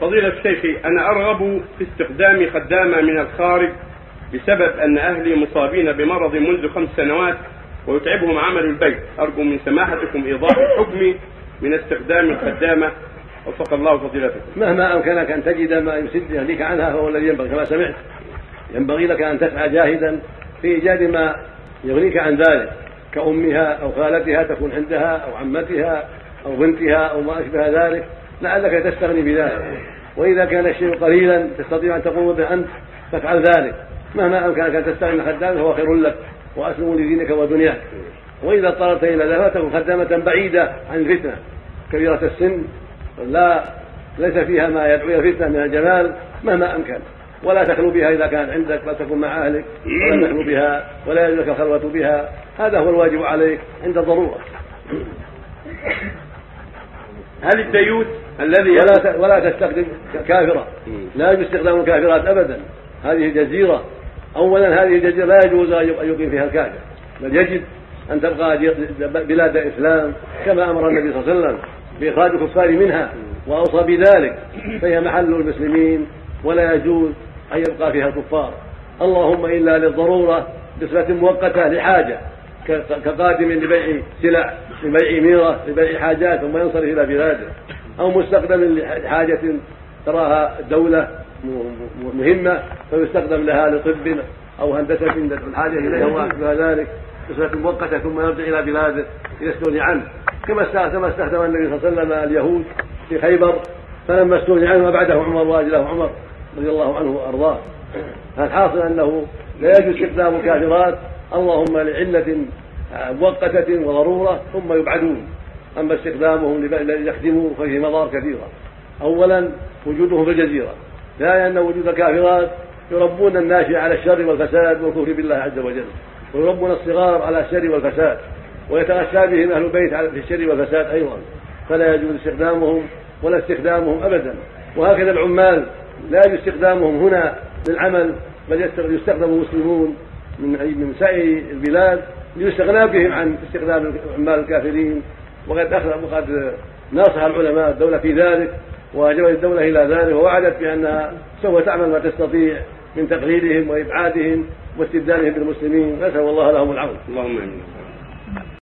فضيلة شيخي أنا أرغب في استخدام خدامة من الخارج بسبب أن أهلي مصابين بمرض منذ خمس سنوات ويتعبهم عمل البيت. أرجو من سماحتكم إيضاح الحكم من استخدام الخدامة. وفق الله فضيلتكم مهما أمكنك أن تجد ما يسد يهديك عنها فهو الذي ينبغي كما سمعت. ينبغي لك أن تسعى جاهدا في إيجاد ما يغنيك عن ذلك. كأمها أو خالتها تكون عندها أو عمتها أو بنتها أو ما أشبه ذلك. لعلك تستغني بذلك. وإذا كان الشيء قليلا تستطيع أن تقوم به أنت فافعل ذلك. مهما أمكنك أن تستغني خدام فهو خير لك وأسلم لدينك ودنياك. وإذا اضطررت إلى ذلك فتكن خدامة بعيدة عن الفتنة. كبيرة السن لا ليس فيها ما يدعو إلى الفتنة من الجمال مهما أمكن. ولا تخلو بها إذا كانت عندك لا تكن مع أهلك ولا تخلو بها ولا يجوز لك الخلوة بها. هذا هو الواجب عليك عند الضرورة. هل الديوث الذي ولا ولا تستخدم كافرة. لا يجوز استخدام الكافرات ابدا. هذه جزيرة. اولا هذه الجزيرة لا يجوز أن يقيم فيها الكافر. بل يجب أن تبقى بلاد الإسلام كما أمر النبي صلى الله عليه وسلم بإخراج الكفار منها وأوصى بذلك. فهي محل المسلمين ولا يجوز أن يبقى فيها الكفار. اللهم إلا للضرورة بصفة مؤقتة لحاجة. كقادم لبيع سلع لبيع ميرة لبيع حاجات ثم ينصرف إلى بلاده. أو مستخدم لحاجة تراها الدولة مهمة فيستخدم لها لطب أو هندسة الحاجة اليها وما ذلك. بصفه مؤقته ثم يرجع إلى بلاده يستغني عنه. كما كما استخدم النبي صلى الله عليه وسلم اليهود في خيبر فلما استغني عنه وبعده عمر وأجله عمر رضي الله عنه وأرضاه. فالحاصل أنه لا يجوز استخدام الكافرات اللهم لعلة مؤقته وضرورة ثم يبعدون. أما استخدامهم ليخدموا ففيه مضار كثيره اولا وجودهم في الجزيرة. ثانيا ان وجود الكافرات يربون الناشئ على الشر والفساد والكفر بالله عز وجل. ويربون الصغار على الشر والفساد. ويتغشى بهم أهل البيت في الشر والفساد أيضا. فلا يجوز استخدامهم ولا استخدامهم ابدا. وهكذا العمال. لا يجوز استخدامهم هنا للعمل بل يستخدم المسلمون من من سائر البلاد ليستغنى بهم عن استخدام العمال الكافرين. وقد اخذ وقد ناصح العلماء الدولة في ذلك واجبت الدولة إلى ذلك ووعدت بانها سوف تعمل ما تستطيع من تقليلهم وإبعادهم واستبدالهم بالمسلمين. نسأل الله لهم العون. اللهم آمين.